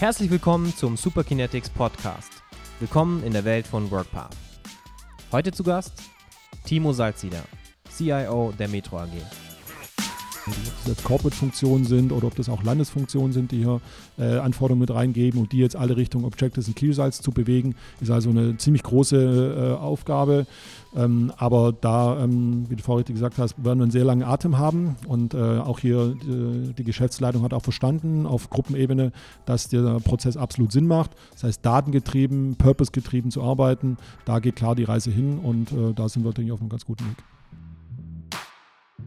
Herzlich willkommen zum Superkinetics Podcast. Willkommen in der Welt von WorkPath. Heute zu Gast Timo Salzieder, CIO der Metro AG. Ob das jetzt Corporate-Funktionen sind oder ob das auch Landesfunktionen sind, die hier äh, Anforderungen mit reingeben und die jetzt alle Richtung Objectives und Key Results zu bewegen, ist also eine ziemlich große äh, Aufgabe. Ähm, aber da, ähm, wie du vorhin gesagt hast, werden wir einen sehr langen Atem haben und äh, auch hier die, die, Geschäftsleitung hat auch verstanden auf Gruppenebene, dass der Prozess absolut Sinn macht. Das heißt, datengetrieben, purpose-getrieben zu arbeiten, da geht klar die Reise hin und äh, da sind wir, denke ich, auf einem ganz guten Weg.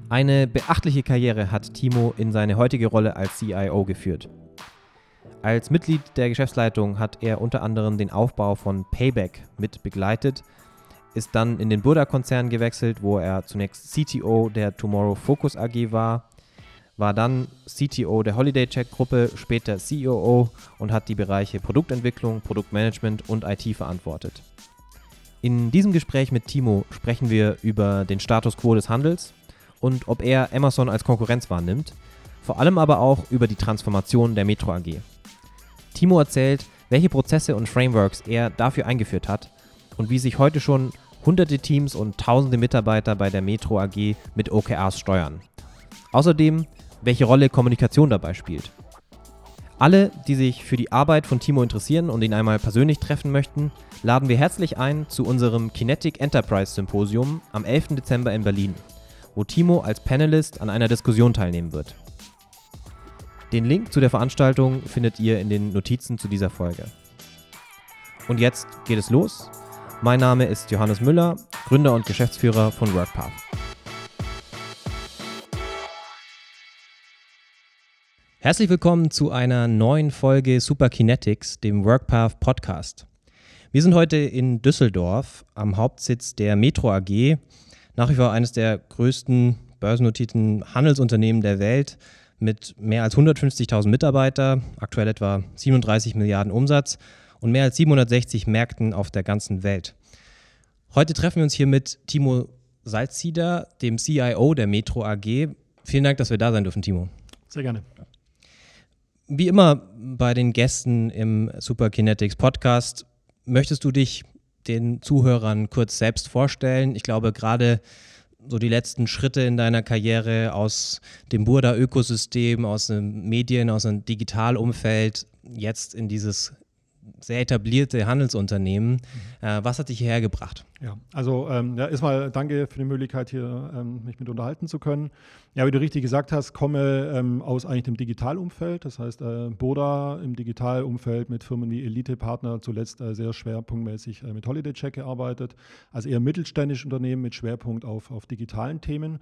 Eine beachtliche Karriere hat Timo in seine heutige Rolle als CIO geführt. Als Mitglied der Geschäftsleitung hat er unter anderem den Aufbau von Payback mit begleitet, ist dann in den Burda-Konzern gewechselt, wo er zunächst CTO der Tomorrow Focus AG war, war dann CTO der Holiday Check Gruppe, später COO und hat die Bereiche Produktentwicklung, Produktmanagement und IT verantwortet. In diesem Gespräch mit Timo sprechen wir über den Status quo des Handels, und ob er Amazon als Konkurrenz wahrnimmt, vor allem aber auch über die Transformation der Metro AG. Timo erzählt, welche Prozesse und Frameworks er dafür eingeführt hat und wie sich heute schon hunderte Teams und tausende Mitarbeiter bei der Metro AG mit OKRs steuern. Außerdem, welche Rolle Kommunikation dabei spielt. Alle, die sich für die Arbeit von Timo interessieren und ihn einmal persönlich treffen möchten, laden wir herzlich ein zu unserem Kinetic Enterprise Symposium am 11. Dezember in Berlin wo Timo als Panelist an einer Diskussion teilnehmen wird. Den Link zu der Veranstaltung findet ihr in den Notizen zu dieser Folge. Und jetzt geht es los. Mein Name ist Johannes Müller, Gründer und Geschäftsführer von WorkPath. Herzlich willkommen zu einer neuen Folge Superkinetics, dem WorkPath Podcast. Wir sind heute in Düsseldorf am Hauptsitz der Metro AG nach wie vor eines der größten börsennotierten Handelsunternehmen der Welt mit mehr als 150.000 Mitarbeiter, aktuell etwa 37 Milliarden Umsatz und mehr als 760 Märkten auf der ganzen Welt. Heute treffen wir uns hier mit Timo Salzieder, dem CIO der Metro AG. Vielen Dank, dass wir da sein dürfen, Timo. Sehr gerne. Wie immer bei den Gästen im Superkinetics Podcast, möchtest du dich den Zuhörern kurz selbst vorstellen. Ich glaube, gerade so die letzten Schritte in deiner Karriere aus dem Burda-Ökosystem, aus den Medien, aus dem Digitalumfeld, jetzt in dieses sehr etablierte Handelsunternehmen. Mhm. Was hat dich hierher gebracht? Ja, also ähm, ja, erstmal danke für die Möglichkeit, hier ähm, mich mit unterhalten zu können. Ja, wie du richtig gesagt hast, komme ähm, aus eigentlich dem Digitalumfeld. Das heißt, äh, Boda im Digitalumfeld mit Firmen wie Elite-Partner, zuletzt äh, sehr schwerpunktmäßig äh, mit Holiday Check gearbeitet. Also eher mittelständisches Unternehmen mit Schwerpunkt auf, auf digitalen Themen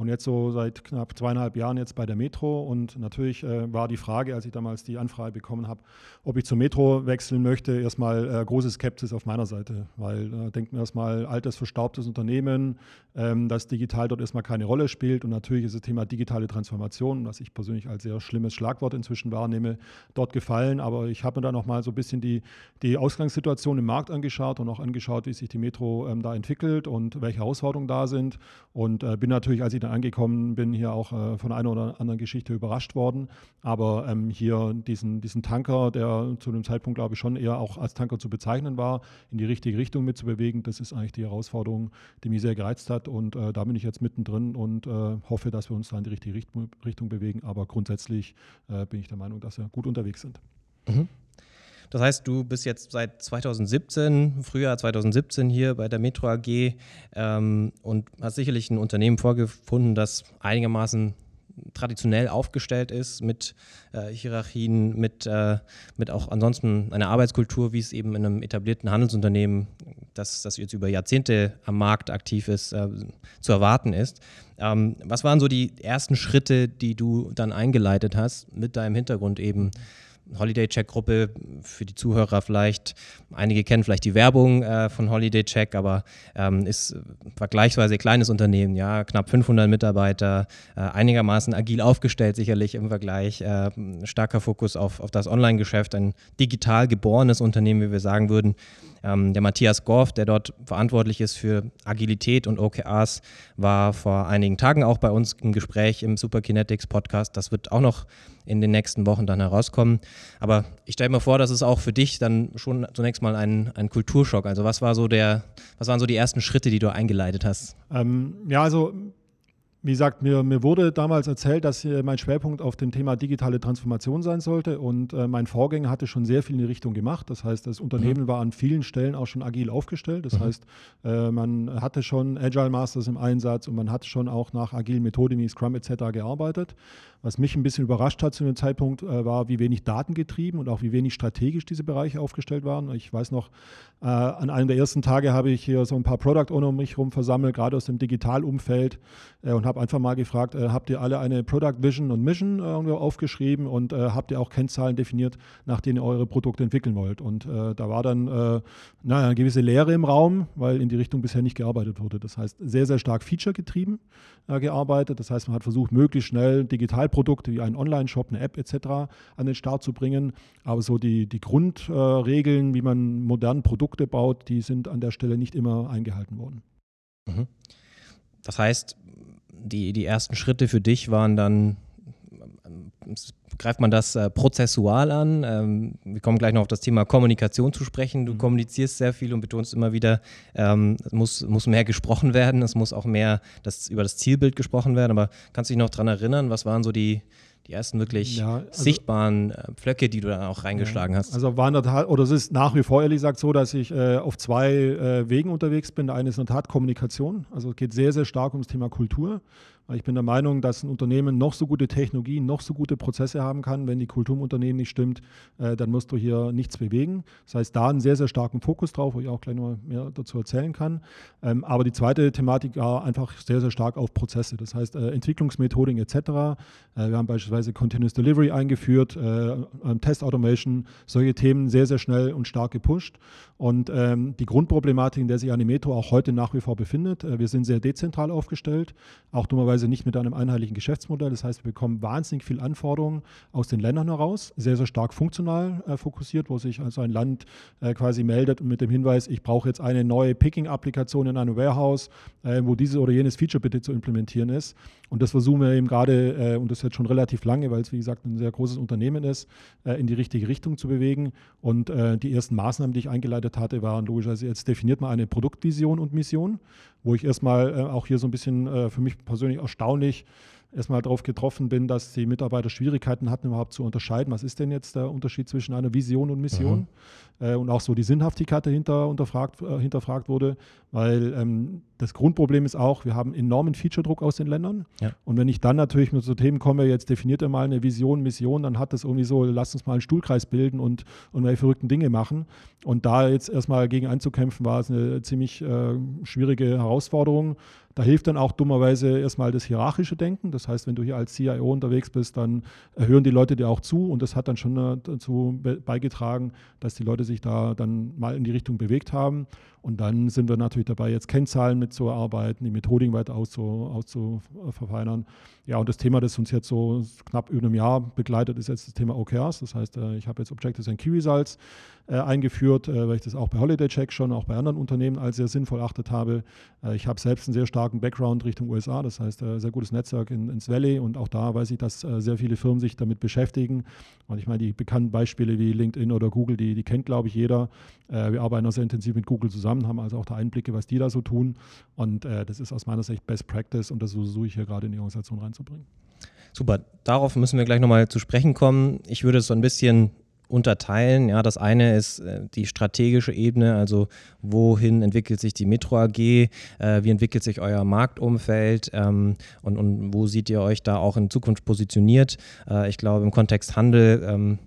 und jetzt so seit knapp zweieinhalb Jahren jetzt bei der Metro. Und natürlich äh, war die Frage, als ich damals die Anfrage bekommen habe, ob ich zur Metro wechseln möchte, erstmal äh, große Skepsis auf meiner Seite, weil äh, denkt mir erstmal altes, verstaubtes Unternehmen, ähm, das digital dort erstmal keine Rolle spielt. Und natürlich ist das Thema digitale Transformation, was ich persönlich als sehr schlimmes Schlagwort inzwischen wahrnehme, dort gefallen. Aber ich habe mir dann noch mal so ein bisschen die, die Ausgangssituation im Markt angeschaut und auch angeschaut, wie sich die Metro ähm, da entwickelt und welche Herausforderungen da sind. Und äh, bin natürlich, als ich dann angekommen bin, hier auch äh, von einer oder anderen Geschichte überrascht worden. Aber ähm, hier diesen, diesen Tanker, der zu dem Zeitpunkt, glaube ich, schon eher auch als Tanker zu bezeichnen war, in die richtige Richtung mitzubewegen, das ist eigentlich die Herausforderung, die mich sehr gereizt hat. Und äh, da bin ich jetzt mittendrin und äh, hoffe, dass wir uns da in die richtige Richtung, Richtung bewegen. Aber grundsätzlich äh, bin ich der Meinung, dass wir gut unterwegs sind. Mhm. Das heißt, du bist jetzt seit 2017, Frühjahr 2017 hier bei der Metro AG ähm, und hast sicherlich ein Unternehmen vorgefunden, das einigermaßen traditionell aufgestellt ist mit äh, Hierarchien, mit, äh, mit auch ansonsten einer Arbeitskultur, wie es eben in einem etablierten Handelsunternehmen, das, das jetzt über Jahrzehnte am Markt aktiv ist, äh, zu erwarten ist. Ähm, was waren so die ersten Schritte, die du dann eingeleitet hast mit deinem Hintergrund eben? Holiday Check Gruppe für die Zuhörer vielleicht. Einige kennen vielleicht die Werbung äh, von Holiday Check, aber ähm, ist vergleichsweise kleines Unternehmen, ja, knapp 500 Mitarbeiter, äh, einigermaßen agil aufgestellt sicherlich im Vergleich, äh, starker Fokus auf, auf das Online-Geschäft, ein digital geborenes Unternehmen, wie wir sagen würden. Ähm, der Matthias Gorf, der dort verantwortlich ist für Agilität und OKRs, war vor einigen Tagen auch bei uns im Gespräch im Superkinetics Podcast. Das wird auch noch in den nächsten Wochen dann herauskommen. Aber ich stelle mir vor, dass es auch für dich dann schon zunächst mal ein, ein Kulturschock. Also was war so der, was waren so die ersten Schritte, die du eingeleitet hast? Ähm, ja, also wie gesagt, mir, mir wurde damals erzählt, dass mein Schwerpunkt auf dem Thema digitale Transformation sein sollte und äh, mein Vorgänger hatte schon sehr viel in die Richtung gemacht. Das heißt, das Unternehmen mhm. war an vielen Stellen auch schon agil aufgestellt. Das mhm. heißt, äh, man hatte schon Agile Masters im Einsatz und man hat schon auch nach agilen Methoden wie Scrum etc. gearbeitet. Was mich ein bisschen überrascht hat zu dem Zeitpunkt, äh, war, wie wenig datengetrieben und auch wie wenig strategisch diese Bereiche aufgestellt waren. Ich weiß noch, äh, an einem der ersten Tage habe ich hier so ein paar Product Owner um mich herum versammelt, gerade aus dem Digitalumfeld äh, und habe einfach mal gefragt, äh, habt ihr alle eine Product Vision und Mission äh, aufgeschrieben und äh, habt ihr auch Kennzahlen definiert, nach denen ihr eure Produkte entwickeln wollt? Und da war dann naja, eine gewisse Leere im Raum, weil in die Richtung bisher nicht gearbeitet wurde. Das heißt, sehr, sehr stark feature-getrieben gearbeitet. Das heißt, man hat versucht, möglichst schnell digital Produkte wie einen Online-Shop, eine App etc. an den Start zu bringen. Aber so die, die Grundregeln, wie man moderne Produkte baut, die sind an der Stelle nicht immer eingehalten worden. Mhm. Das heißt, die, die ersten Schritte für dich waren dann, greift man das äh, prozessual an? Ähm, wir kommen gleich noch auf das Thema Kommunikation zu sprechen. Du mhm. kommunizierst sehr viel und betonst immer wieder, ähm, es muss, muss mehr gesprochen werden, es muss auch mehr das, über das Zielbild gesprochen werden. Aber kannst du dich noch daran erinnern, was waren so die, die ersten wirklich ja, also, sichtbaren äh, Pflöcke, die du dann auch reingeschlagen ja, hast. Also war in der Tat, oder es ist nach wie vor ehrlich gesagt so, dass ich äh, auf zwei äh, Wegen unterwegs bin. Der eine ist in der Tat Kommunikation. Also es geht sehr, sehr stark ums Thema Kultur. Ich bin der Meinung, dass ein Unternehmen noch so gute Technologien, noch so gute Prozesse haben kann. Wenn die Kultur im Unternehmen nicht stimmt, äh, dann musst du hier nichts bewegen. Das heißt, da einen sehr, sehr starken Fokus drauf, wo ich auch gleich noch mehr dazu erzählen kann. Ähm, aber die zweite Thematik war einfach sehr, sehr stark auf Prozesse. Das heißt, äh, Entwicklungsmethodik etc. Äh, wir haben beispielsweise Continuous Delivery eingeführt, äh, ähm, Test Automation, solche Themen sehr, sehr schnell und stark gepusht. Und ähm, die Grundproblematik, in der sich Animetro auch heute nach wie vor befindet, wir sind sehr dezentral aufgestellt, auch dummerweise teilweise nicht mit einem einheitlichen Geschäftsmodell. Das heißt, wir bekommen wahnsinnig viele Anforderungen aus den Ländern heraus, sehr, sehr stark funktional äh, fokussiert, wo sich also ein Land äh, quasi meldet und mit dem Hinweis, ich brauche jetzt eine neue Picking-Applikation in einem Warehouse, äh, wo dieses oder jenes Feature bitte zu implementieren ist. Und das versuchen wir eben gerade, äh, und das jetzt schon relativ lange, weil es wie gesagt ein sehr großes Unternehmen ist, äh, in die richtige Richtung zu bewegen. Und äh, die ersten Maßnahmen, die ich eingeleitet hatte, waren logischerweise, jetzt definiert man eine Produktvision und Mission wo ich erstmal äh, auch hier so ein bisschen äh, für mich persönlich erstaunlich erstmal darauf getroffen bin, dass die Mitarbeiter Schwierigkeiten hatten, überhaupt zu unterscheiden, was ist denn jetzt der Unterschied zwischen einer Vision und Mission mhm. äh, und auch so die Sinnhaftigkeit dahinter unterfragt, äh, hinterfragt wurde, weil ähm, das Grundproblem ist auch, wir haben enormen Feature-Druck aus den Ländern ja. und wenn ich dann natürlich mit so Themen komme, jetzt definiert er mal eine Vision, Mission, dann hat das irgendwie so, lass uns mal einen Stuhlkreis bilden und, und mal verrückten Dinge machen und da jetzt erstmal gegen anzukämpfen, war es eine ziemlich äh, schwierige Herausforderung, da hilft dann auch dummerweise erstmal das hierarchische Denken. Das heißt, wenn du hier als CIO unterwegs bist, dann hören die Leute dir auch zu und das hat dann schon dazu beigetragen, dass die Leute sich da dann mal in die Richtung bewegt haben. Und dann sind wir natürlich dabei, jetzt Kennzahlen mitzuarbeiten, die Methodik weiter auszuverfeinern. Ja, und das Thema, das uns jetzt so knapp über einem Jahr begleitet, ist jetzt das Thema OKRs. Das heißt, äh, ich habe jetzt Objectives and Key Results äh, eingeführt, äh, weil ich das auch bei Holiday Check schon, auch bei anderen Unternehmen als sehr sinnvoll erachtet habe. ich habe selbst einen sehr starken Background Richtung USA, das heißt, sehr gutes Netzwerk in, ins Valley und auch da weiß ich, dass sehr viele Firmen sich damit beschäftigen. Und ich meine, die bekannten Beispiele wie LinkedIn oder Google, die, die kennt, glaube ich, jeder. wir arbeiten auch sehr intensiv mit Google zusammen, haben also auch da Einblicke, was die da so tun. Und das ist aus meiner Sicht Best Practice und das versuche ich hier gerade in die Organisation reinzubringen reinzubringen. Super, darauf müssen wir gleich nochmal zu sprechen kommen. Ich würde es so ein bisschen unterteilen. Ja, das eine ist äh, die strategische Ebene, also wohin entwickelt sich die Metro AG, äh, wie entwickelt sich euer Marktumfeld ähm, und, und wo seht ihr euch da auch in Zukunft positioniert. Äh, ich glaube, im Kontext Handel ähm,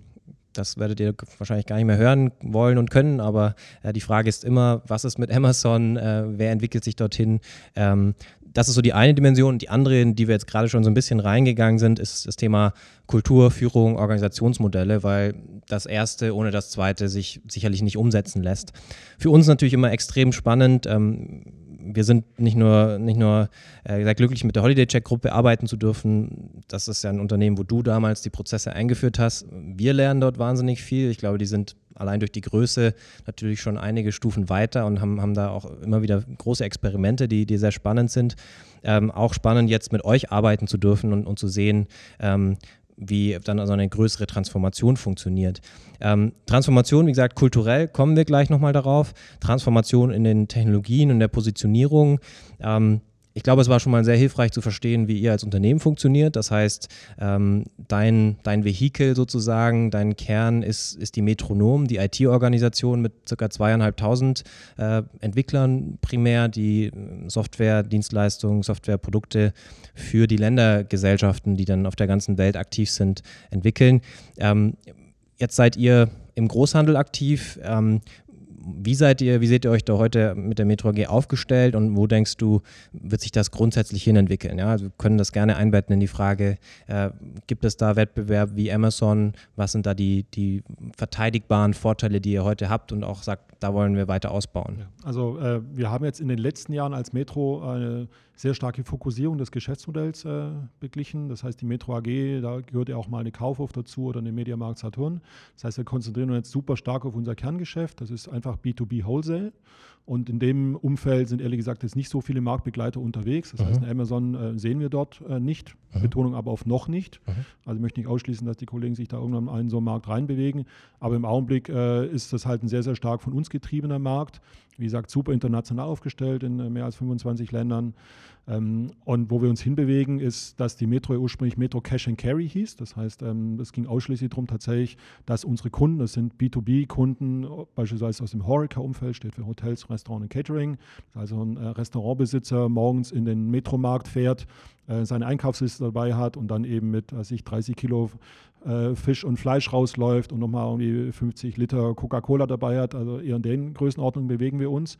das werdet ihr wahrscheinlich gar nicht mehr hören wollen und können, aber äh, die Frage ist immer, was ist mit Amazon, äh, wer entwickelt sich dorthin? Ähm, das ist so die eine Dimension. Die andere, in die wir jetzt gerade schon so ein bisschen reingegangen sind, ist das Thema Kultur, Führung, Organisationsmodelle, weil das erste ohne das zweite sich sicherlich nicht umsetzen lässt. Für uns natürlich immer extrem spannend. Ähm, wir sind nicht nur, nicht nur äh, sehr glücklich, mit der Holiday Check Gruppe arbeiten zu dürfen. Das ist ja ein Unternehmen, wo du damals die Prozesse eingeführt hast. Wir lernen dort wahnsinnig viel. Ich glaube, die sind allein durch die Größe natürlich schon einige Stufen weiter und haben, haben da auch immer wieder große Experimente, die, die sehr spannend sind. Ähm, auch spannend, jetzt mit euch arbeiten zu dürfen und, und zu sehen, ähm, wie dann also eine größere Transformation funktioniert. Ähm, Transformation, wie gesagt, kulturell kommen wir gleich nochmal darauf. Transformation in den Technologien und der Positionierung. Ähm, ich glaube, es war schon mal sehr hilfreich zu verstehen, wie ihr als Unternehmen funktioniert. Das heißt, ähm, dein, dein Vehikel sozusagen, dein Kern ist, ist die Metronom, die IT-Organisation mit ca. zweieinhalbtausend äh, Entwicklern primär, die äh, Software, Dienstleistungen, Softwareprodukte für die Ländergesellschaften, die dann auf der ganzen Welt aktiv sind, entwickeln. Ähm, jetzt seid ihr im Großhandel aktiv. Ähm, wie seid ihr, wie seht ihr euch da heute mit der Metro AG aufgestellt und wo denkst du, wird sich das grundsätzlich hin entwickeln? Ja, also wir können das gerne einbetten in die Frage, äh, gibt es da Wettbewerb wie Amazon? Was sind da die, die verteidigbaren Vorteile, die ihr heute habt und auch sagt, da wollen wir weiter ausbauen? Also äh, wir haben jetzt in den letzten Jahren als Metro eine sehr starke Fokussierung des Geschäftsmodells äh, beglichen. Das heißt, die Metro AG, da gehört ja auch mal eine Kaufhof dazu oder eine Mediamarkt Saturn. Das heißt, wir konzentrieren uns jetzt super stark auf unser Kerngeschäft. Das ist einfach B2B Wholesale. Und in dem Umfeld sind ehrlich gesagt jetzt nicht so viele Marktbegleiter unterwegs. Das mhm. heißt, Amazon äh, sehen wir dort äh, nicht. Mhm. Betonung aber auf noch nicht. Mhm. Also ich möchte nicht ausschließen, dass die Kollegen sich da irgendwann in so einen Markt reinbewegen. Aber im Augenblick äh, ist das halt ein sehr, sehr stark von uns getriebener Markt. Wie gesagt, super international aufgestellt in äh, mehr als 25 Ländern. Ähm, und wo wir uns hinbewegen, ist, dass die Metro ursprünglich Metro Cash and Carry hieß. Das heißt, ähm, es ging ausschließlich darum tatsächlich, dass unsere Kunden, das sind B2B-Kunden, beispielsweise aus dem Horeca-Umfeld, steht für Hotels, Restaurant und Catering. Also ein äh, Restaurantbesitzer morgens in den Metromarkt fährt, äh, seine Einkaufsliste dabei hat und dann eben mit, weiß ich, 30 Kilo äh, Fisch und Fleisch rausläuft und nochmal irgendwie 50 Liter Coca-Cola dabei hat. Also eher in den Größenordnungen bewegen wir uns.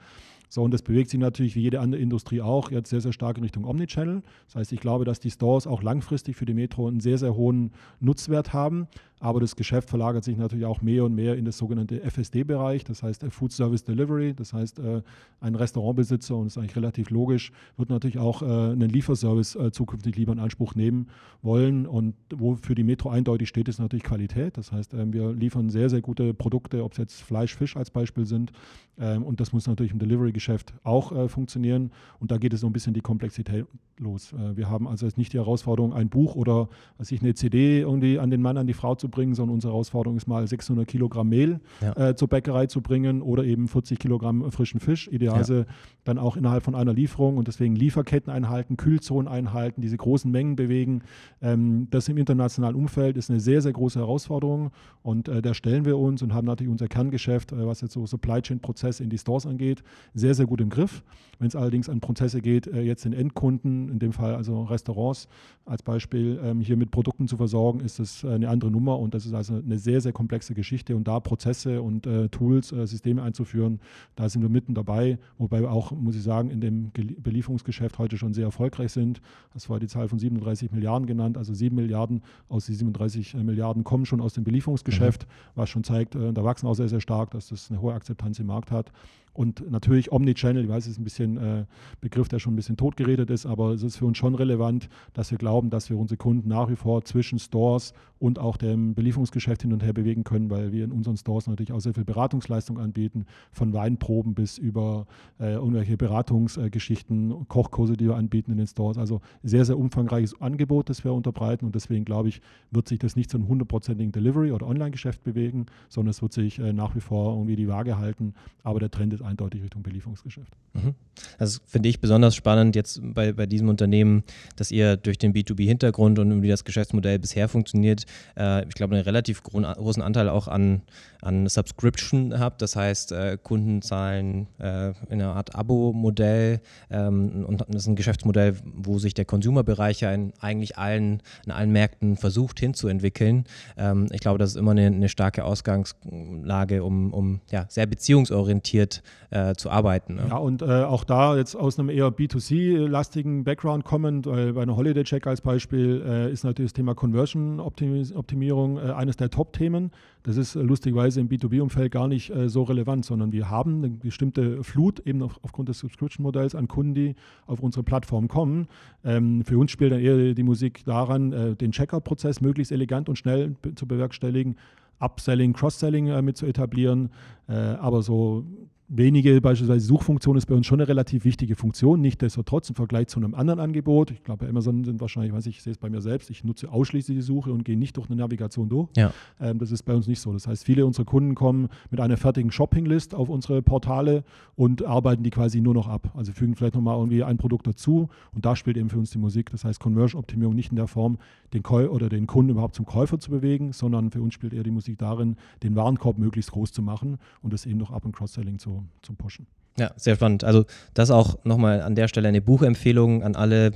So, und das bewegt sich natürlich wie jede andere Industrie auch jetzt sehr, sehr stark in Richtung Omnichannel. Das heißt, ich glaube, dass die Stores auch langfristig für die Metro einen sehr, sehr hohen Nutzwert haben. Aber das Geschäft verlagert sich natürlich auch mehr und mehr in das sogenannte FSD-Bereich, das heißt Food Service Delivery. Das heißt, äh, ein Restaurantbesitzer, und das ist eigentlich relativ logisch, wird natürlich auch äh, einen Lieferservice äh, zukünftig lieber in Anspruch nehmen wollen. Und wo für die Metro eindeutig steht, ist natürlich Qualität. Das heißt, wir liefern sehr, sehr gute Produkte, ob es jetzt Fleisch, Fisch als Beispiel sind. Ähm, und das muss natürlich im Delivery-Geschäft auch funktionieren. Und da geht es so ein bisschen die Komplexität los. wir haben also jetzt nicht die Herausforderung, ein Buch oder was ich, eine CD irgendwie an den Mann, an die Frau zu bringen, sondern unsere Herausforderung ist mal 600 Kilogramm Mehl ja. äh, zur Bäckerei zu bringen oder eben 40 Kilogramm frischen Fisch, idealerweise ja. dann auch innerhalb von einer Lieferung und deswegen Lieferketten einhalten, Kühlzonen einhalten, diese großen Mengen bewegen. Ähm, das im internationalen Umfeld ist eine sehr, sehr große Herausforderung und äh, da stellen wir uns und haben natürlich unser Kerngeschäft, äh, was jetzt so Supply Chain Prozesse in die Stores angeht, sehr, sehr gut im Griff. Wenn es allerdings an Prozesse geht, äh, jetzt den Endkunden, in dem Fall also Restaurants als Beispiel, ähm, hier mit Produkten zu versorgen, ist das eine andere Nummer und das ist also eine sehr, sehr komplexe Geschichte. Und da Prozesse und äh, Tools, äh, Systeme einzuführen, da sind wir mitten dabei. Wobei wir auch, muss ich sagen, in dem Belieferungsgeschäft heute schon sehr erfolgreich sind. Das war die Zahl von 37 Milliarden genannt. Also 7 Milliarden aus den 37 äh, Milliarden kommen schon aus dem Belieferungsgeschäft, mhm. was schon zeigt, äh, da wachsen auch sehr, sehr stark, dass das eine hohe Akzeptanz im Markt hat. Und natürlich Omnichannel, ich weiß, es ist ein bisschen äh, Begriff, der schon ein bisschen totgeredet ist, aber es ist für uns schon relevant, dass wir glauben, dass wir unsere Kunden nach wie vor zwischen Stores und auch dem Belieferungsgeschäft hin und her bewegen können, weil wir in unseren Stores natürlich auch sehr viel Beratungsleistung anbieten, von Weinproben bis über äh, irgendwelche Beratungsgeschichten, Kochkurse, die wir anbieten in den Stores. Also sehr, sehr umfangreiches Angebot, das wir unterbreiten und deswegen glaube ich, wird sich das nicht zu einem hundertprozentigen Delivery- oder Online-Geschäft bewegen, sondern es wird sich äh, nach wie vor irgendwie die Waage halten, aber der Trend ist eindeutig Richtung Belieferungsgeschäft. Mhm. Das finde ich besonders spannend jetzt bei, bei diesem Unternehmen, dass ihr durch den B2B-Hintergrund und wie das Geschäftsmodell bisher funktioniert, äh, ich glaube, einen relativ großen Anteil auch an, an Subscription habt. Das heißt, äh, Kunden zahlen äh, in einer Art Abo-Modell ähm, und das ist ein Geschäftsmodell, wo sich der Consumer-Bereich ja in eigentlich allen, in allen Märkten versucht hinzuentwickeln. Ähm, ich glaube, das ist immer eine, eine starke Ausgangslage, um, um ja, sehr beziehungsorientiert äh, zu arbeiten. Ne? Ja, und äh, auch da jetzt aus einem eher B2C-lastigen Background kommend, äh, bei einer Holiday Check als Beispiel, äh, ist natürlich das Thema Conversion-Optimierung äh, eines der Top-Themen. Das ist lustigerweise im B2B-Umfeld gar nicht so relevant, sondern wir haben eine bestimmte Flut eben auf, aufgrund des Subscription-Modells an Kunden, die auf unsere Plattform kommen. Ähm, für uns spielt dann eher die Musik daran, den Checkout-Prozess möglichst elegant und schnell zu bewerkstelligen Upselling, Cross-Selling äh, mit zu etablieren. Äh, aber so wenige, beispielsweise Suchfunktion ist bei uns schon eine relativ wichtige Funktion, nichtsdestotrotz im Vergleich zu einem anderen Angebot. Ich glaube, bei Amazon sind wahrscheinlich, weiß ich, ich sehe es bei mir selbst, ich nutze ausschließlich die Suche und gehe nicht durch eine Navigation durch. Ja. Ähm, das ist bei uns nicht so. Das heißt, viele unserer Kunden kommen mit einer fertigen Shoppinglist auf unsere Portale und arbeiten die quasi nur noch ab. Also fügen vielleicht nochmal irgendwie ein Produkt dazu und da spielt eben für uns die Musik. Das heißt, Conversion-Optimierung nicht in der Form, den Käu oder den Kunden überhaupt zum Käufer zu bewegen, sondern für uns spielt eher die Musik darin, den Warenkorb möglichst groß zu machen und das eben noch Up- und Cross-Selling zu, zu pushen. Ja, sehr spannend. Also das auch nochmal an der Stelle eine Buchempfehlung an alle.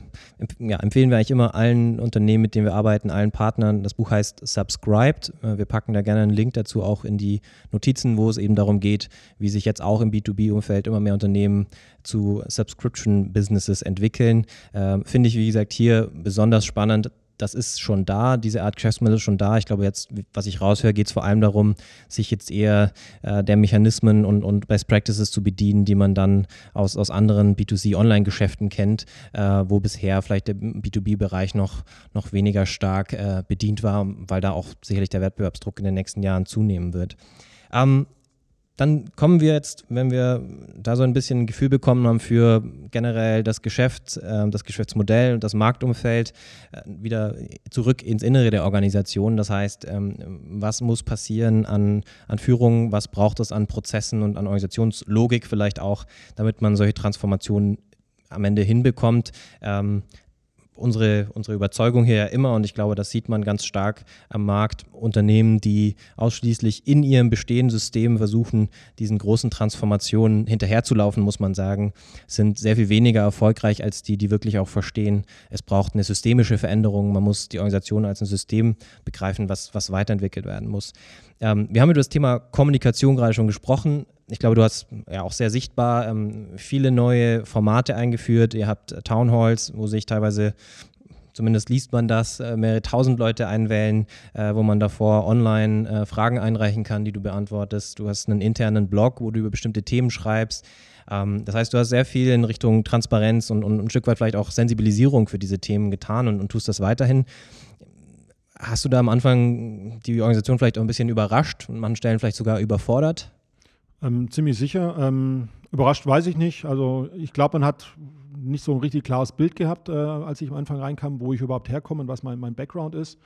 Ja, empfehlen wir eigentlich immer allen Unternehmen, mit denen wir arbeiten, allen Partnern. Das Buch heißt Subscribed. Äh, wir packen da gerne einen Link dazu auch in die Notizen, wo es eben darum geht, wie sich jetzt auch im B2B-Umfeld immer mehr Unternehmen zu Subscription-Businesses entwickeln. Ähm, Finde ich, wie gesagt, hier besonders spannend das ist schon da, diese Art Geschäftsmodell ist schon da. Ich glaube, jetzt, was ich raushöre, geht es vor allem darum, sich jetzt eher äh, der Mechanismen und, und Best Practices zu bedienen, die man dann aus, aus anderen B2C-Online-Geschäften kennt, äh, wo bisher vielleicht der B2B-Bereich noch, noch weniger stark äh, bedient war, weil da auch sicherlich der Wettbewerbsdruck in den nächsten Jahren zunehmen wird. Ähm, dann kommen wir jetzt, wenn wir da so ein bisschen ein Gefühl bekommen haben für generell das Geschäft, äh, das Geschäftsmodell und das Marktumfeld, äh, wieder zurück ins Innere der Organisation. Das heißt, ähm, was muss passieren an, an Führung, was braucht es an Prozessen und an Organisationslogik vielleicht auch, damit man solche Transformationen am Ende hinbekommt. Ähm, unsere, unsere Überzeugung hier ja immer, und ich glaube, das sieht man ganz stark am Markt, Unternehmen, die ausschließlich in ihrem bestehenden System versuchen, diesen großen Transformationen hinterherzulaufen, muss man sagen, sind sehr viel weniger erfolgreich als die, die wirklich auch verstehen, es braucht eine systemische Veränderung, man muss die Organisation als ein System begreifen, was, was weiterentwickelt werden muss. Ähm, wir haben über das Thema Kommunikation gerade schon gesprochen ich glaube, du hast ja auch sehr sichtbar ähm, viele neue Formate eingeführt. Ihr habt äh, Townhalls, wo sich teilweise zumindest liest man das, äh, mehrere tausend Leute einwählen, äh, wo man davor online äh, Fragen einreichen kann, die du beantwortest. Du hast einen internen Blog, wo du über bestimmte Themen schreibst. Ähm, das heißt, du hast sehr viel in Richtung Transparenz und, und ein Stück weit vielleicht auch Sensibilisierung für diese Themen getan und, und tust das weiterhin. Hast du da am Anfang die Organisation vielleicht auch ein bisschen überrascht und an manchen Stellen vielleicht sogar überfordert? Ähm, ziemlich sicher. Ähm, überrascht weiß ich nicht. Also ich glaube, man hat nicht so ein richtig klares Bild gehabt, äh, als ich am Anfang reinkam, wo ich überhaupt herkomme und was mein, mein Background ist.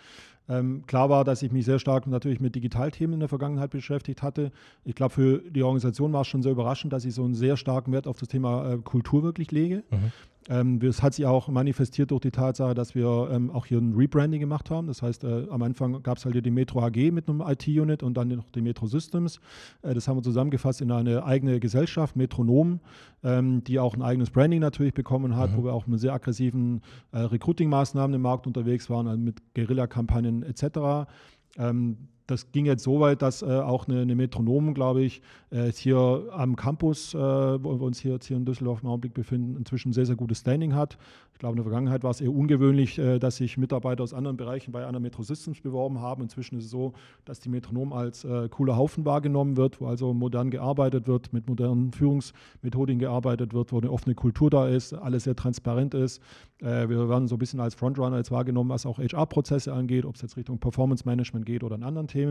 Ähm, klar war, dass ich mich sehr stark natürlich mit Digitalthemen in der Vergangenheit beschäftigt hatte. Ich glaube, für die Organisation war es schon sehr überraschend, dass ich so einen sehr starken Wert auf das Thema äh, Kultur wirklich lege. Mhm. Ähm, das hat sich auch manifestiert durch die Tatsache, dass wir ähm, auch hier ein Rebranding gemacht haben. Das heißt, äh, am Anfang gab es halt hier die Metro AG mit einem IT-Unit und dann noch die Metro Systems. Äh, das haben wir zusammengefasst in eine eigene Gesellschaft, Metronom, ähm, die auch ein eigenes Branding natürlich bekommen hat, mhm. wo wir auch mit sehr aggressiven äh, Recruiting-Maßnahmen im Markt unterwegs waren, also mit Guerilla-Kampagnen etc. Ähm, das ging jetzt so weit, dass äh, auch eine, eine Metronom, glaube ich, äh, hier am Campus, äh, wo wir uns hier, jetzt hier in Düsseldorf im Augenblick befinden, inzwischen sehr, sehr gutes Standing hat. Ich glaube, in der Vergangenheit war es eher ungewöhnlich, äh, dass sich Mitarbeiter aus anderen Bereichen bei einer Metro Systems beworben haben. Inzwischen ist es so, dass die Metronom als äh, cooler Haufen wahrgenommen wird, wo also modern gearbeitet wird, mit modernen Führungsmethoden gearbeitet wird, wo eine offene Kultur da ist, alles sehr transparent ist. Äh, wir werden so ein bisschen als Frontrunner jetzt wahrgenommen, was auch HR-Prozesse angeht, ob es jetzt Richtung Performance Management geht oder in anderen Themen.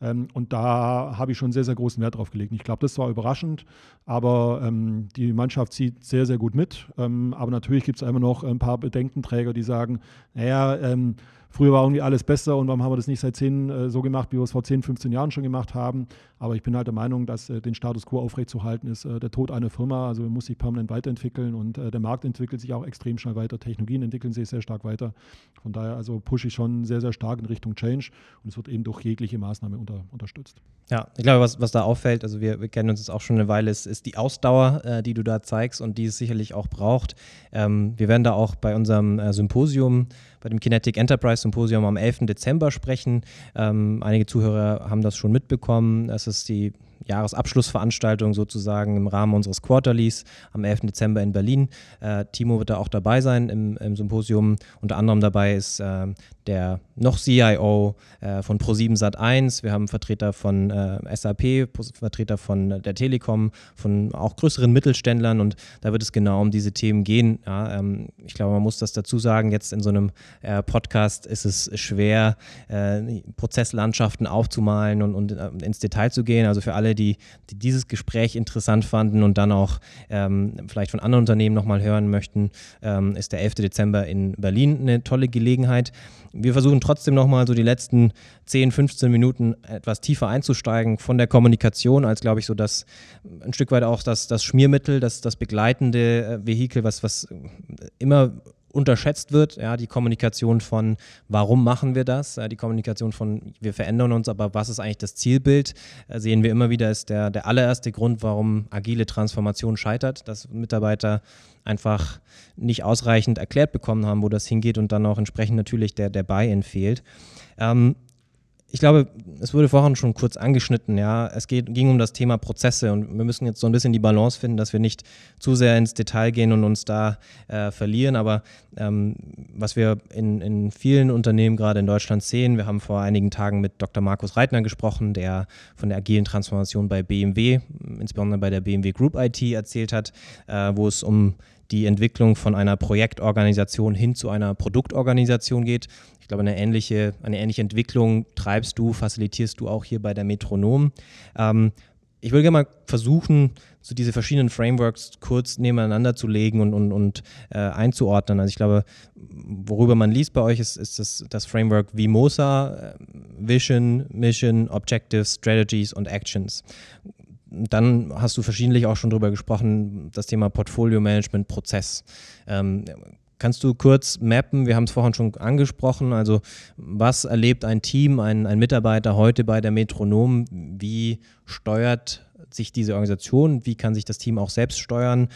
Ähm, und da habe ich schon sehr, sehr großen Wert drauf gelegt. Ich glaube, das war überraschend, aber ähm, die Mannschaft zieht sehr, sehr gut mit. Ähm, aber natürlich gibt es immer noch ein paar Bedenkenträger, die sagen, naja, ähm, früher war irgendwie alles besser und warum haben wir das nicht seit 10 äh, so gemacht, wie wir es vor 10, 15 Jahren schon gemacht haben. Aber ich bin halt der Meinung, dass äh, den Status quo aufrechtzuerhalten ist äh, der Tod einer Firma. Also man muss sich permanent weiterentwickeln und äh, der Markt entwickelt sich auch extrem schnell weiter. Technologien entwickeln sich sehr stark weiter. Von daher also pushe ich schon sehr, sehr stark in Richtung Change und es wird eben durch jegliche Maßnahme unter, unterstützt. Ja, ich glaube, was, was da auffällt, also wir, wir kennen uns jetzt auch schon eine Weile, ist, ist die Ausdauer, äh, die du da zeigst und die es sicherlich auch braucht. Ähm, wir werden da auch bei unserem äh, Symposium bei dem Kinetic Enterprise Symposium am 11. Dezember sprechen. Ähm, einige Zuhörer haben das schon mitbekommen. Es ist die Jahresabschlussveranstaltung sozusagen im Rahmen unseres Quarterlies am 11. Dezember in Berlin. Äh, Timo wird da auch dabei sein im, im Symposium. Unter anderem dabei ist äh, der noch CIO äh, von Pro7 Sat1. Wir haben Vertreter von äh, SAP, Vertreter von der Telekom, von auch größeren Mittelständlern und da wird es genau um diese Themen gehen. Ja, ähm, ich glaube, man muss das dazu sagen. Jetzt in so einem äh, Podcast ist es schwer, äh, Prozesslandschaften aufzumalen und, und ins Detail zu gehen. Also für alle, die, die dieses Gespräch interessant fanden und dann auch ähm, vielleicht von anderen Unternehmen nochmal hören möchten, ähm, ist der 11. Dezember in Berlin eine tolle Gelegenheit. Wir versuchen trotzdem nochmal so die letzten 10, 15 Minuten etwas tiefer einzusteigen von der Kommunikation als, glaube ich, so das ein Stück weit auch das, das Schmiermittel, das, das begleitende äh, Vehikel, was, was immer unterschätzt wird, ja, die Kommunikation von, warum machen wir das, die Kommunikation von, wir verändern uns, aber was ist eigentlich das Zielbild, äh, sehen wir immer wieder, ist der, der allererste Grund, warum agile Transformation scheitert, dass Mitarbeiter einfach nicht ausreichend erklärt bekommen haben, wo das hingeht und dann auch entsprechend natürlich der, der Buy-in fehlt. Ähm, ich glaube, es wurde vorhin schon kurz angeschnitten, ja. Es geht, ging um das Thema Prozesse und wir müssen jetzt so ein bisschen die Balance finden, dass wir nicht zu sehr ins Detail gehen und uns da äh, verlieren. Aber ähm, was wir in, in vielen Unternehmen gerade in Deutschland sehen, wir haben vor einigen Tagen mit Dr. Markus Reitner gesprochen, der von der agilen Transformation bei BMW, insbesondere bei der BMW Group IT erzählt hat, äh, wo es um die Entwicklung von einer Projektorganisation hin zu einer Produktorganisation geht. Ich glaube, eine ähnliche, eine ähnliche Entwicklung treibst du, facilitierst du auch hier bei der Metronom. Ähm, ich würde gerne mal versuchen, so diese verschiedenen Frameworks kurz nebeneinander zu legen und, und, und äh, einzuordnen. Also ich glaube, worüber man liest bei euch, ist, ist das, das Framework Vimosa, äh, Vision, Mission, Objectives, Strategies und Actions dann hast du verschiedentlich auch schon darüber gesprochen, das Thema Portfolio Management Prozess. Ähm, kannst du kurz mappen? Wir haben es vorhin schon angesprochen. Also, was erlebt ein Team, ein, ein Mitarbeiter heute bei der Metronom? Wie steuert sich diese Organisation? Wie kann sich das Team auch selbst steuern?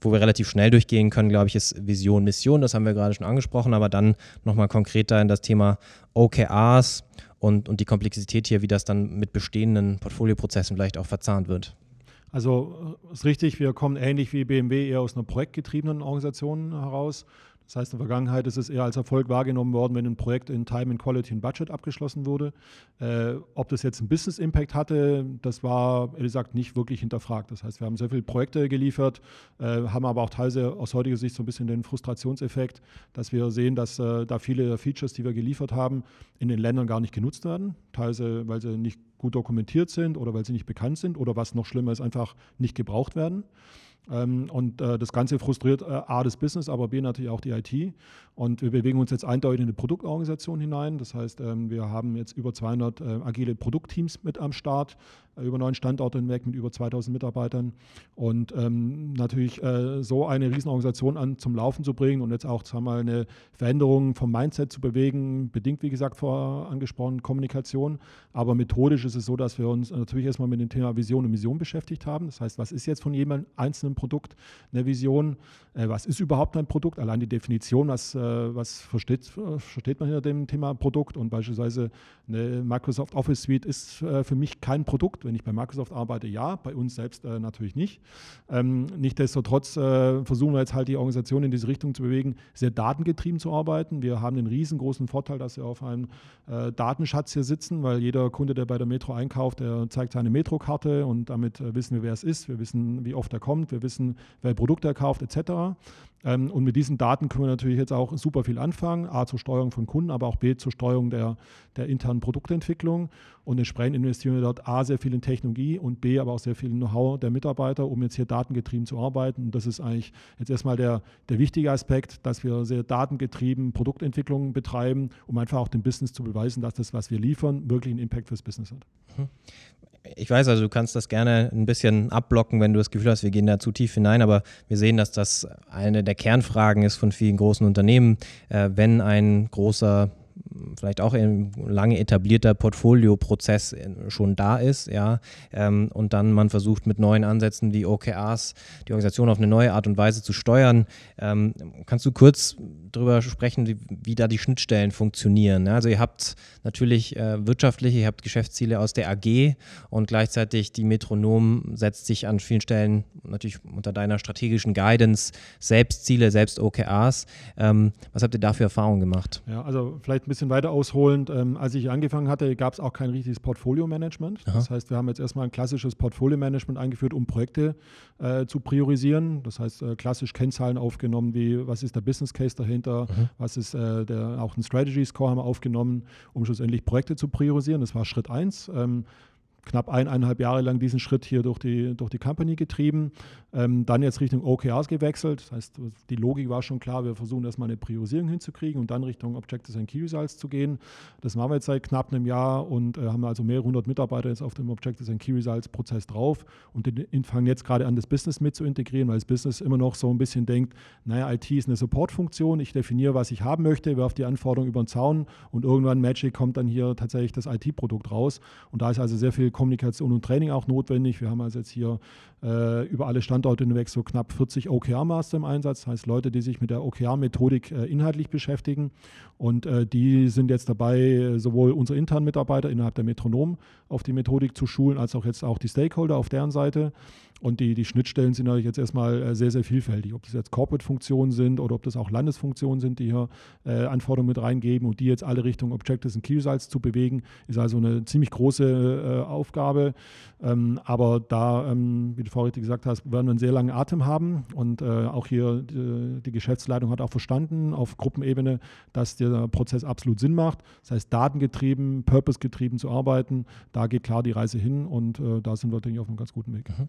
Wo wir relativ schnell durchgehen können, glaube ich, ist Vision, Mission. Das haben wir gerade schon angesprochen, aber dann nochmal konkreter in das Thema OKRs und, und die Komplexität hier, wie das dann mit bestehenden Portfolioprozessen vielleicht auch verzahnt wird. Also äh, ist richtig, wir kommen ähnlich wie BMW eher aus einer projektgetriebenen Organisation heraus. Das heißt, in der Vergangenheit ist es eher als Erfolg wahrgenommen worden, wenn ein Projekt in Time and Quality and Budget abgeschlossen wurde. Äh, ob das jetzt einen Business Impact hatte, das war, ehrlich gesagt, nicht wirklich hinterfragt. Das heißt, wir haben sehr viele Projekte geliefert, äh, haben aber auch teilweise aus heutiger Sicht so ein bisschen den Frustrationseffekt, dass wir sehen, dass äh, da viele Features, die wir geliefert haben, in den Ländern gar nicht genutzt werden. Teilweise, weil sie nicht gut dokumentiert sind oder weil sie nicht bekannt sind oder was noch schlimmer ist, einfach nicht gebraucht werden. Ähm, und äh, das Ganze frustriert äh, A, das Business, aber B, natürlich auch die IT. Und wir bewegen uns jetzt eindeutig in eine Produktorganisation hinein. Das heißt, ähm, wir haben jetzt über 200 äh, agile Produktteams mit am Start, äh, über neun Standorte hinweg mit über 2000 Mitarbeitern. Und ähm, natürlich äh, so eine Riesenorganisation an, zum Laufen zu bringen und jetzt auch sagen wir, eine Veränderung vom Mindset zu bewegen, bedingt, wie gesagt, vor angesprochen Kommunikation. Aber methodisch ist es so, dass wir uns natürlich erstmal mit dem Thema Vision und Mission beschäftigt haben. Das heißt, was ist jetzt von jedem einzelnen Produkt eine Vision? Äh, was ist überhaupt ein Produkt? Allein die Definition, was, äh, was versteht, versteht man hinter dem Thema Produkt? Und beispielsweise eine Microsoft Office Suite ist äh, für mich kein Produkt. Wenn ich bei Microsoft arbeite, ja, bei uns selbst natürlich nicht. Ähm, Nichtsdestotrotz versuchen wir jetzt halt die Organisation in diese Richtung zu bewegen, sehr datengetrieben zu arbeiten. Wir haben den riesengroßen Vorteil, dass wir auf einem Datenschatz hier sitzen, weil jeder Kunde, der bei der Metro einkauft, der zeigt seine Metro-Karte und damit wissen wir, wer es ist. Wir wissen, wie oft er kommt. Wir wissen, welche Produkte er kauft, etc. Ähm, und mit diesen Daten können wir natürlich jetzt auch super viel anfangen. A zur Steuerung von Kunden, aber auch B zur Steuerung der, der internen Produktentwicklung. Und entsprechend investieren wir dort A sehr viel in Technologie und B aber auch sehr viel in Know-how der Mitarbeiter, um jetzt hier datengetrieben zu arbeiten. Und das ist eigentlich jetzt erstmal der, der wichtige Aspekt, dass wir sehr datengetrieben Produktentwicklung betreiben, um einfach auch dem Business zu beweisen, dass das, was wir liefern, wirklich einen Impact fürs Business hat. Mhm ich weiß also, du kannst das gerne ein bisschen abblocken, wenn du das Gefühl hast, wir gehen da zu tief hinein, aber wir sehen, dass das eine der Kernfragen ist von vielen großen Unternehmen. Äh, wenn ein großer vielleicht auch ein lange etablierter Portfolioprozess schon da ist, ja, ähm, und dann man versucht mit neuen Ansätzen wie OKRs die Organisation auf eine neue Art und Weise zu steuern. Ähm, kannst du kurz darüber sprechen, wie, wie, da die Schnittstellen funktionieren? Also ihr habt natürlich äh, wirtschaftliche, ihr habt Geschäftsziele aus der AG und gleichzeitig die Metronom setzt sich an vielen Stellen natürlich unter deiner strategischen Guidance selbst Ziele, selbst OKRs. Ähm, was habt ihr da für Erfahrungen gemacht? Ja, also vielleicht ein bisschen weiter ausholend. Ähm, als ich angefangen hatte, gab es auch kein richtiges Portfolio-Management. Das heißt, wir haben jetzt erstmal ein klassisches Portfolio-Management eingeführt, um Projekte äh, zu priorisieren. Das heißt, äh, klassisch Kennzahlen aufgenommen, wie was ist der Business Case dahinter, mhm. was ist äh, der, auch ein Strategy Score haben wir aufgenommen, um schlussendlich Projekte zu priorisieren. Das war Schritt eins. Ähm, knapp eineinhalb Jahre lang diesen Schritt hier durch die, durch die Company getrieben, ähm, dann jetzt Richtung OKRs gewechselt. Das heißt, die Logik war schon klar, wir versuchen erstmal eine Priorisierung hinzukriegen und dann Richtung Objectives and Key Results zu gehen. Das machen wir jetzt seit knapp einem Jahr und äh, haben also mehrere hundert Mitarbeiter jetzt auf dem Objectives and Key Results Prozess drauf und fangen jetzt gerade an, das Business mit zu integrieren, weil das Business immer noch so ein bisschen denkt, naja, IT ist eine Supportfunktion, ich definiere, was ich haben möchte, werfe die Anforderungen über den Zaun und irgendwann Magic kommt dann hier tatsächlich das IT-Produkt raus und da ist also sehr viel Kommunikation und Training auch notwendig. Wir haben also jetzt hier äh, über alle Standorte hinweg so knapp 40 OKR-Master im Einsatz, das heißt Leute, die sich mit der OKR-Methodik äh, inhaltlich beschäftigen. Und äh, die sind jetzt dabei, sowohl unsere internen Mitarbeiter innerhalb der Metronom auf die Methodik zu schulen, als auch jetzt auch die Stakeholder auf deren Seite. Und die, die Schnittstellen sind natürlich jetzt erstmal äh, sehr, sehr vielfältig. Ob das jetzt Corporate-Funktionen sind oder ob das auch Landesfunktionen sind, die hier äh, Anforderungen mit reingeben und die jetzt alle Richtung Objectives und Key Results zu bewegen, ist also eine ziemlich große äh, Aufgabe. Ähm, aber da, ähm, wie du vorhin gesagt hast, werden wir einen sehr langen Atem haben. Und äh, auch hier die, die, Geschäftsleitung hat auch verstanden auf Gruppenebene, dass der Prozess absolut Sinn macht. Das heißt, datengetrieben, purpose-getrieben zu arbeiten, da geht klar die Reise hin und äh, da sind wir, denke ich, auf einem ganz guten Weg. Mhm.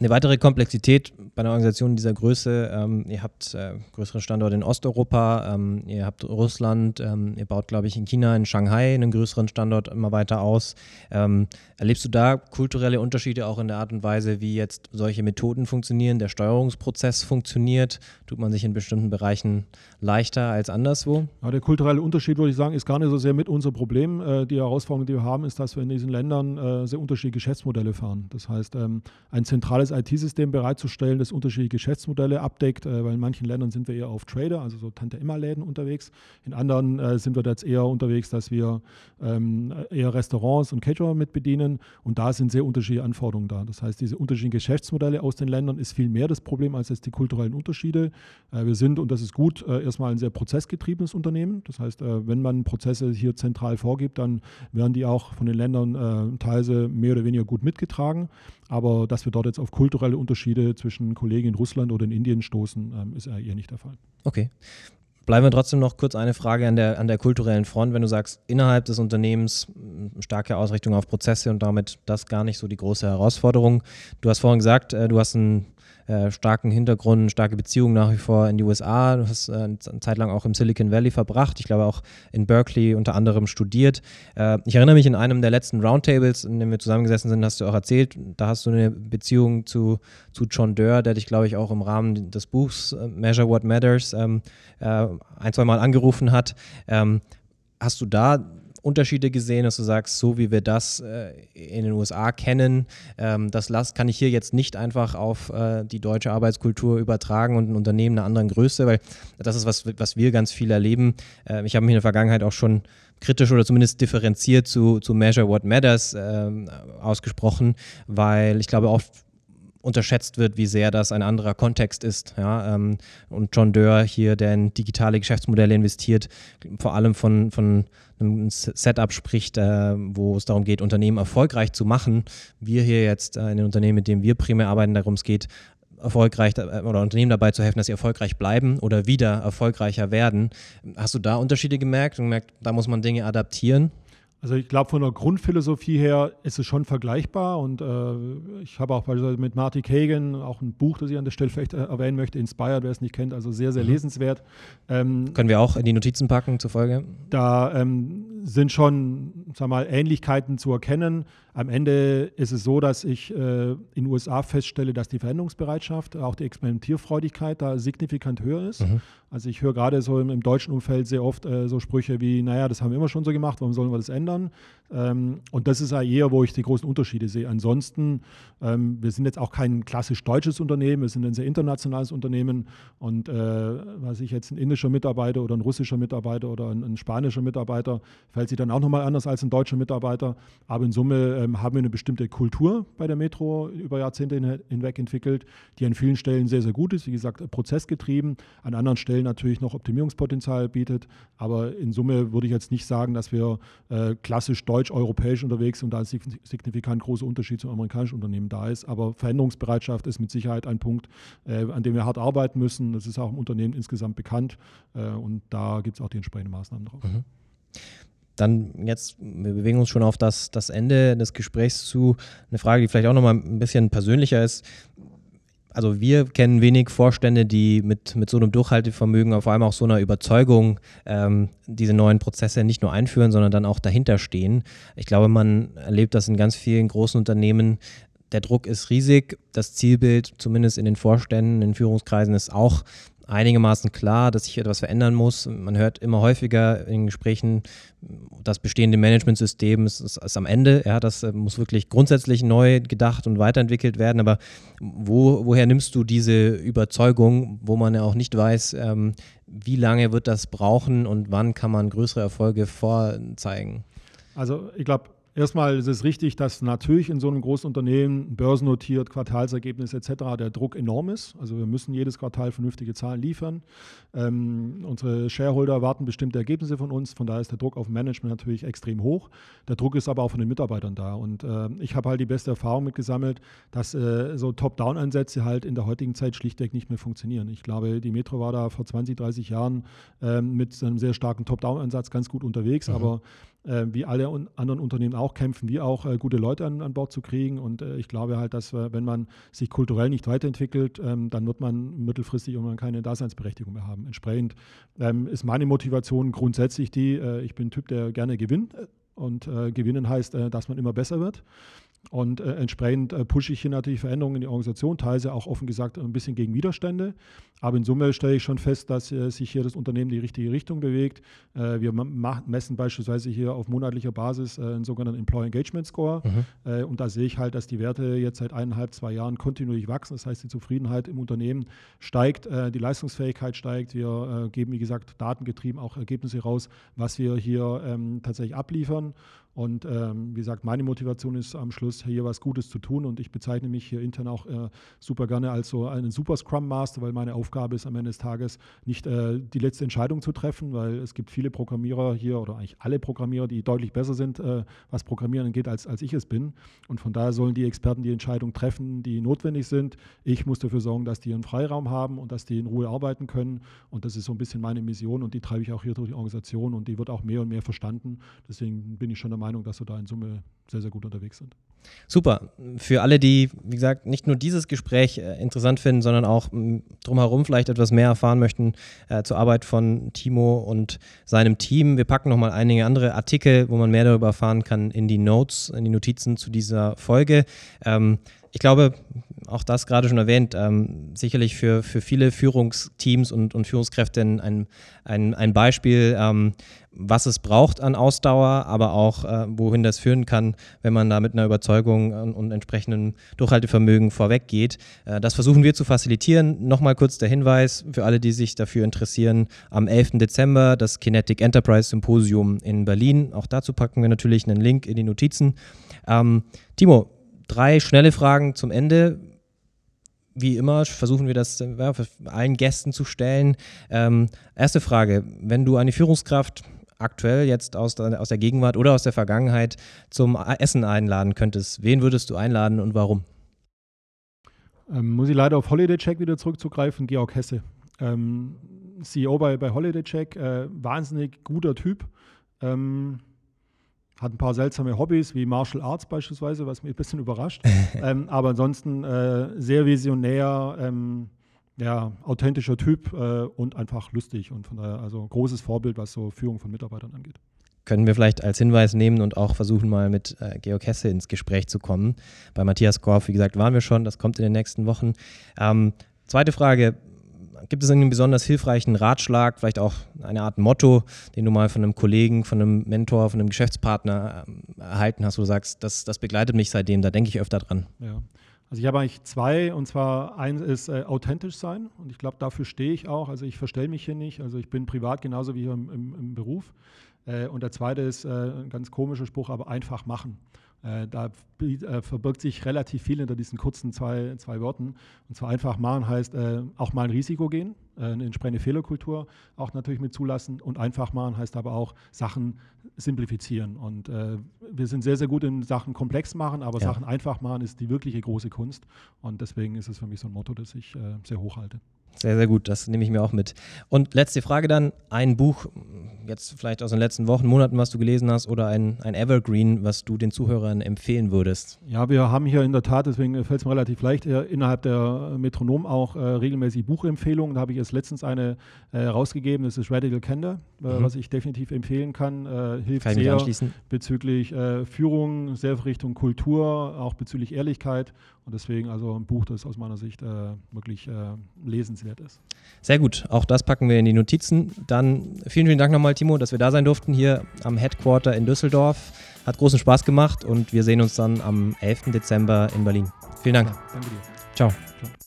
Eine weitere Komplexität bei einer Organisation dieser Größe, ähm, ihr habt äh, größere Standorte in Osteuropa, ähm, ihr habt Russland, ähm, ihr baut, glaube ich, in China, in Shanghai einen größeren Standort immer weiter aus. Ähm, erlebst du da kulturelle Unterschiede auch in der Art und Weise, wie jetzt solche Methoden funktionieren, der Steuerungsprozess funktioniert? Tut man sich in bestimmten Bereichen leichter als anderswo? Ja, der kulturelle Unterschied, würde ich sagen, ist gar nicht so sehr mit unser Problem. Äh, die Herausforderung, die wir haben, ist, dass wir in diesen Ländern äh, sehr unterschiedliche Geschäftsmodelle fahren. Das heißt, ähm, ein zentrales zentrales IT-System bereitzustellen, das unterschiedliche Geschäftsmodelle abdeckt, äh, weil in manchen Ländern sind wir eher auf Trader, also so Tante-Emma-Läden unterwegs. In anderen äh, sind wir jetzt eher unterwegs, dass wir ähm, eher Restaurants und Caterer mit bedienen und da sind sehr unterschiedliche Anforderungen da. Das heißt, diese unterschiedlichen Geschäftsmodelle aus den Ländern ist viel mehr das Problem als jetzt die kulturellen Unterschiede. Äh, wir sind, und das ist gut, äh, erstmal ein sehr prozessgetriebenes Unternehmen. Das heißt, äh, wenn man Prozesse hier zentral vorgibt, dann werden die auch von den Ländern teilweise mehr oder weniger gut mitgetragen. Aber dass wir dort jetzt auf kulturelle Unterschiede zwischen Kollegen in Russland oder in Indien stoßen, ähm, ist eher nicht der Fall. Okay. Bleiben wir trotzdem noch kurz eine Frage an der, an der kulturellen Front. Wenn du sagst, innerhalb des Unternehmens starke Ausrichtung auf Prozesse und damit das gar nicht so die große Herausforderung. Du hast vorhin gesagt, äh, du hast ein äh, starken Hintergrund, starke Beziehungen nach wie vor in die USA. Du hast äh, eine Zeit lang auch im Silicon Valley verbracht. Ich glaube auch in Berkeley unter anderem studiert. Äh, ich erinnere mich in einem der letzten Roundtables, in dem wir zusammengesessen sind, hast du auch erzählt, da hast du eine Beziehung zu, zu John Durr, der dich, glaube ich, auch im Rahmen des Buchs äh, Measure What Matters ähm, äh, ein, zwei Mal angerufen hat. Ähm, hast du da Unterschiede gesehen, dass du sagst, so wie wir das äh, in den USA kennen, ähm, das las, kann ich hier jetzt nicht einfach auf äh, die deutsche Arbeitskultur übertragen und ein Unternehmen einer anderen Größe, weil das ist was, was wir ganz viel erleben. Äh, ich habe mich in der Vergangenheit auch schon kritisch oder zumindest differenziert zu, zu Measure What Matters ähm, ausgesprochen, weil ich glaube oft unterschätzt wird, wie sehr das ein anderer Kontext ist. Ja? Ähm, und John Dörr hier, der in digitale Geschäftsmodelle investiert, vor allem von, von einem Setup spricht, äh, wo es darum geht, Unternehmen erfolgreich zu machen. Wir hier jetzt äh, in den Unternehmen, mit denen wir primär arbeiten, darum es geht, erfolgreich äh, oder Unternehmen dabei zu helfen, dass sie erfolgreich bleiben oder wieder erfolgreicher werden. Hast du da Unterschiede gemerkt und gemerkt, da muss man Dinge adaptieren? Also ich glaube, von der Grundphilosophie her ist es schon vergleichbar und äh, ich habe auch beispielsweise mit Marty Kagan auch ein Buch, das ich an der Stelle vielleicht äh, erwähnen möchte, Inspired, wer es nicht kennt, also sehr, sehr mhm. lesenswert. Ähm, Können wir auch in die Notizen packen zur Folge? Da ähm, sind schon, sag mal, Ähnlichkeiten zu erkennen. Am Ende ist es so, dass ich äh, in den USA feststelle, dass die Veränderungsbereitschaft, auch die Experimentierfreudigkeit da signifikant höher ist. Mhm. Also ich höre gerade so im, im, deutschen Umfeld sehr oft äh, so Sprüche wie, naja, das haben wir immer schon so gemacht, warum sollen wir das ändern? Ähm, und das ist ja eher, wo ich die großen Unterschiede sehe. Ansonsten, ähm, wir sind jetzt auch kein klassisch deutsches Unternehmen, wir sind ein sehr internationales Unternehmen und äh, was ich jetzt ein indischer Mitarbeiter oder ein russischer Mitarbeiter oder ein, ein spanischer Mitarbeiter, fällt sich dann auch nochmal anders als ein deutscher Mitarbeiter. Aber in Summe ähm, haben wir eine bestimmte Kultur bei der Metro über Jahrzehnte hinweg entwickelt, die an vielen Stellen sehr, sehr gut ist. Wie gesagt, prozessgetrieben, an anderen Stellen natürlich noch Optimierungspotenzial bietet. Aber in Summe würde ich jetzt nicht sagen, dass wir äh, klassisch deutsch-europäisch unterwegs sind und da ein signifikant großer Unterschied zum amerikanischen Unternehmen da ist. Aber Veränderungsbereitschaft ist mit Sicherheit ein Punkt, äh, an dem wir hart arbeiten müssen. Das ist auch im Unternehmen insgesamt bekannt äh, und da gibt es auch die entsprechenden Maßnahmen drauf. Mhm. Dann jetzt, wir bewegen uns schon auf das, das Ende des Gesprächs zu. Eine Frage, die vielleicht auch nochmal ein bisschen persönlicher ist. Also wir kennen wenig Vorstände, die mit, mit so einem Durchhaltevermögen, vor allem auch so einer Überzeugung, ähm, diese neuen Prozesse nicht nur einführen, sondern dann auch dahinter stehen. Ich glaube, man erlebt das in ganz vielen großen Unternehmen. Der Druck ist riesig. Das Zielbild, zumindest in den Vorständen, in den Führungskreisen, ist auch einigermaßen klar, dass sich etwas verändern muss. Man hört immer häufiger in Gesprächen, das bestehende Managementsystem ist, ist, ist am Ende. Ja, das äh, muss wirklich grundsätzlich neu gedacht und weiterentwickelt werden. Aber wo, woher nimmst du diese Überzeugung, wo man ja auch nicht weiß, ähm, wie lange wird das brauchen und wann kann man größere Erfolge vorzeigen? Also ich glaube, Erstmal ist es richtig, dass natürlich in so einem großen Unternehmen, börsennotiert, Quartalsergebnis etc., der Druck enorm ist. Also wir müssen jedes Quartal vernünftige Zahlen liefern. Ähm, unsere Shareholder erwarten bestimmte Ergebnisse von uns. Von daher ist der Druck auf Management natürlich extrem hoch. Der Druck ist aber auch von den Mitarbeitern da. Und äh, ich habe halt die beste Erfahrung mitgesammelt, dass äh, so Top-Down-Ansätze halt in der heutigen Zeit schlichtweg nicht mehr funktionieren. Ich glaube, die Metro war da vor 20, 30 Jahren äh, mit einem sehr starken Top-Down-Ansatz ganz gut unterwegs. Mhm. Aber äh, wie alle un anderen Unternehmen auch, kämpfen wir auch, äh, gute Leute an, an, Bord zu kriegen. Und äh, ich glaube halt, dass äh, wenn man sich kulturell nicht weiterentwickelt, ähm, dann wird man mittelfristig irgendwann keine Daseinsberechtigung mehr haben. Entsprechend ähm, ist meine Motivation grundsätzlich die, äh, ich bin ein Typ, der gerne gewinnt. Und äh, gewinnen heißt, dass man immer besser wird. Und äh, entsprechend äh, pushe ich hier natürlich Veränderungen in die Organisation, teilweise auch offen gesagt ein bisschen gegen Widerstände. Aber in Summe stelle ich schon fest, dass äh, sich hier das Unternehmen in die richtige Richtung bewegt. Äh, wir messen beispielsweise hier auf monatlicher Basis äh, einen sogenannten Employee Engagement Score. Mhm. Äh, und da sehe ich halt, dass die Werte jetzt seit eineinhalb, zwei Jahren kontinuierlich wachsen. Das heißt, die Zufriedenheit im Unternehmen steigt, die Leistungsfähigkeit steigt. Wir geben, wie gesagt, datengetrieben auch Ergebnisse raus, was wir hier ähm, tatsächlich abliefern. Und ähm, wie gesagt, meine Motivation ist am Schluss hier was Gutes zu tun und ich bezeichne mich hier intern auch äh, super gerne als so einen Super Scrum Master, weil meine Aufgabe ist am Ende des Tages nicht äh, die letzte Entscheidung zu treffen, weil es gibt viele Programmierer hier oder eigentlich alle Programmierer, die deutlich besser sind, äh, was Programmieren angeht, als, als ich es bin. Und von daher sollen die Experten die Entscheidung treffen, die notwendig sind. Ich muss dafür sorgen, dass die einen Freiraum haben und dass die in Ruhe arbeiten können. Und das ist so ein bisschen meine Mission und die treibe ich auch hier durch die Organisation und die wird auch mehr und mehr verstanden. Deswegen bin ich schon der Meinung, dass wir da in Summe sehr, sehr gut unterwegs sind. Super. Für alle, die, wie gesagt, nicht nur dieses Gespräch äh, interessant finden, sondern auch drumherum vielleicht etwas mehr erfahren möchten äh, zur Arbeit von Timo und seinem Team. Wir packen nochmal einige andere Artikel, wo man mehr darüber erfahren kann, in die Notes, in die Notizen zu dieser Folge. Ähm, ich glaube, auch das gerade schon erwähnt, ähm, sicherlich für, für viele Führungsteams und, und Führungskräfte ein, ein, ein Beispiel, ähm, was es braucht an Ausdauer, aber auch äh, wohin das führen kann, wenn man da mit einer Überzeugung und, und entsprechendem Durchhaltevermögen vorweggeht. Äh, das versuchen wir zu facilitieren. Nochmal kurz der Hinweis für alle, die sich dafür interessieren. Am 11. Dezember das Kinetic Enterprise Symposium in Berlin. Auch dazu packen wir natürlich einen Link in die Notizen. Ähm, Timo, drei schnelle Fragen zum Ende. Wie immer versuchen wir das ja, allen Gästen zu stellen. Ähm, erste Frage: Wenn du eine Führungskraft aktuell jetzt aus der, aus der Gegenwart oder aus der Vergangenheit zum Essen einladen könntest, wen würdest du einladen und warum? Ähm, muss ich leider auf Holiday Check wieder zurückzugreifen, Georg Hesse. Ähm, CEO bei, bei Holiday Check, äh, wahnsinnig guter Typ. Ähm, hat ein paar seltsame Hobbys, wie Martial Arts beispielsweise, was mich ein bisschen überrascht. ähm, aber ansonsten äh, sehr visionär, ähm, ja, authentischer Typ äh, und einfach lustig und von daher also großes Vorbild, was so Führung von Mitarbeitern angeht. Können wir vielleicht als Hinweis nehmen und auch versuchen, mal mit äh, Georg Hesse ins Gespräch zu kommen. Bei Matthias Korf, wie gesagt, waren wir schon, das kommt in den nächsten Wochen. Ähm, zweite Frage, Gibt es einen besonders hilfreichen Ratschlag, vielleicht auch eine Art Motto, den du mal von einem Kollegen, von einem Mentor, von einem Geschäftspartner äh, erhalten hast, wo du sagst, das, das begleitet mich seitdem, da denke ich öfter dran? Ja. Also ich habe eigentlich zwei und zwar eins ist äh, authentisch sein und ich glaube, dafür stehe ich auch. Also ich verstelle mich hier nicht. Also ich bin privat genauso wie hier im, im, im Beruf. Äh, und der zweite ist äh, ein ganz komischer Spruch, aber einfach machen. Äh, da äh, verbirgt sich relativ viel hinter diesen kurzen zwei, zwei Worten. Und zwar einfach machen heißt äh, auch mal ein Risiko gehen, eine entsprechende Fehlerkultur auch natürlich mit zulassen. Und einfach machen heißt aber auch Sachen simplifizieren. Und äh, wir sind sehr, sehr gut in Sachen komplex machen, aber ja. Sachen einfach machen ist die wirkliche große Kunst. Und deswegen ist es für mich so ein Motto, das ich äh, sehr hoch halte. Sehr, sehr gut. Das nehme ich mir auch mit. Und letzte Frage dann: Ein Buch, jetzt vielleicht aus den letzten Wochen, Monaten, was du gelesen hast, oder ein, ein Evergreen, was du den Zuhörern empfehlen würdest? Ja, wir haben hier in der Tat, deswegen fällt es mir relativ leicht, äh, innerhalb der Metronom auch äh, regelmäßig Buchempfehlungen. Da habe ich erst letztens eine äh, rausgegeben, das ist Radical Candor, äh, mhm. was ich definitiv empfehlen kann. Äh, hilft kann sehr bezüglich äh, Führung, sehr Richtung Kultur, auch bezüglich Ehrlichkeit. Und deswegen also ein Buch, das aus meiner Sicht wirklich lesenswert ist. Sehr gut, auch das packen wir in die Notizen. Dann vielen, vielen Dank nochmal, Timo, dass wir da sein durften hier am Headquarter in Düsseldorf. Hat großen Spaß gemacht und wir sehen uns dann am 11. Dezember in Berlin. Vielen Dank. Ja, danke dir. Ciao. Ciao.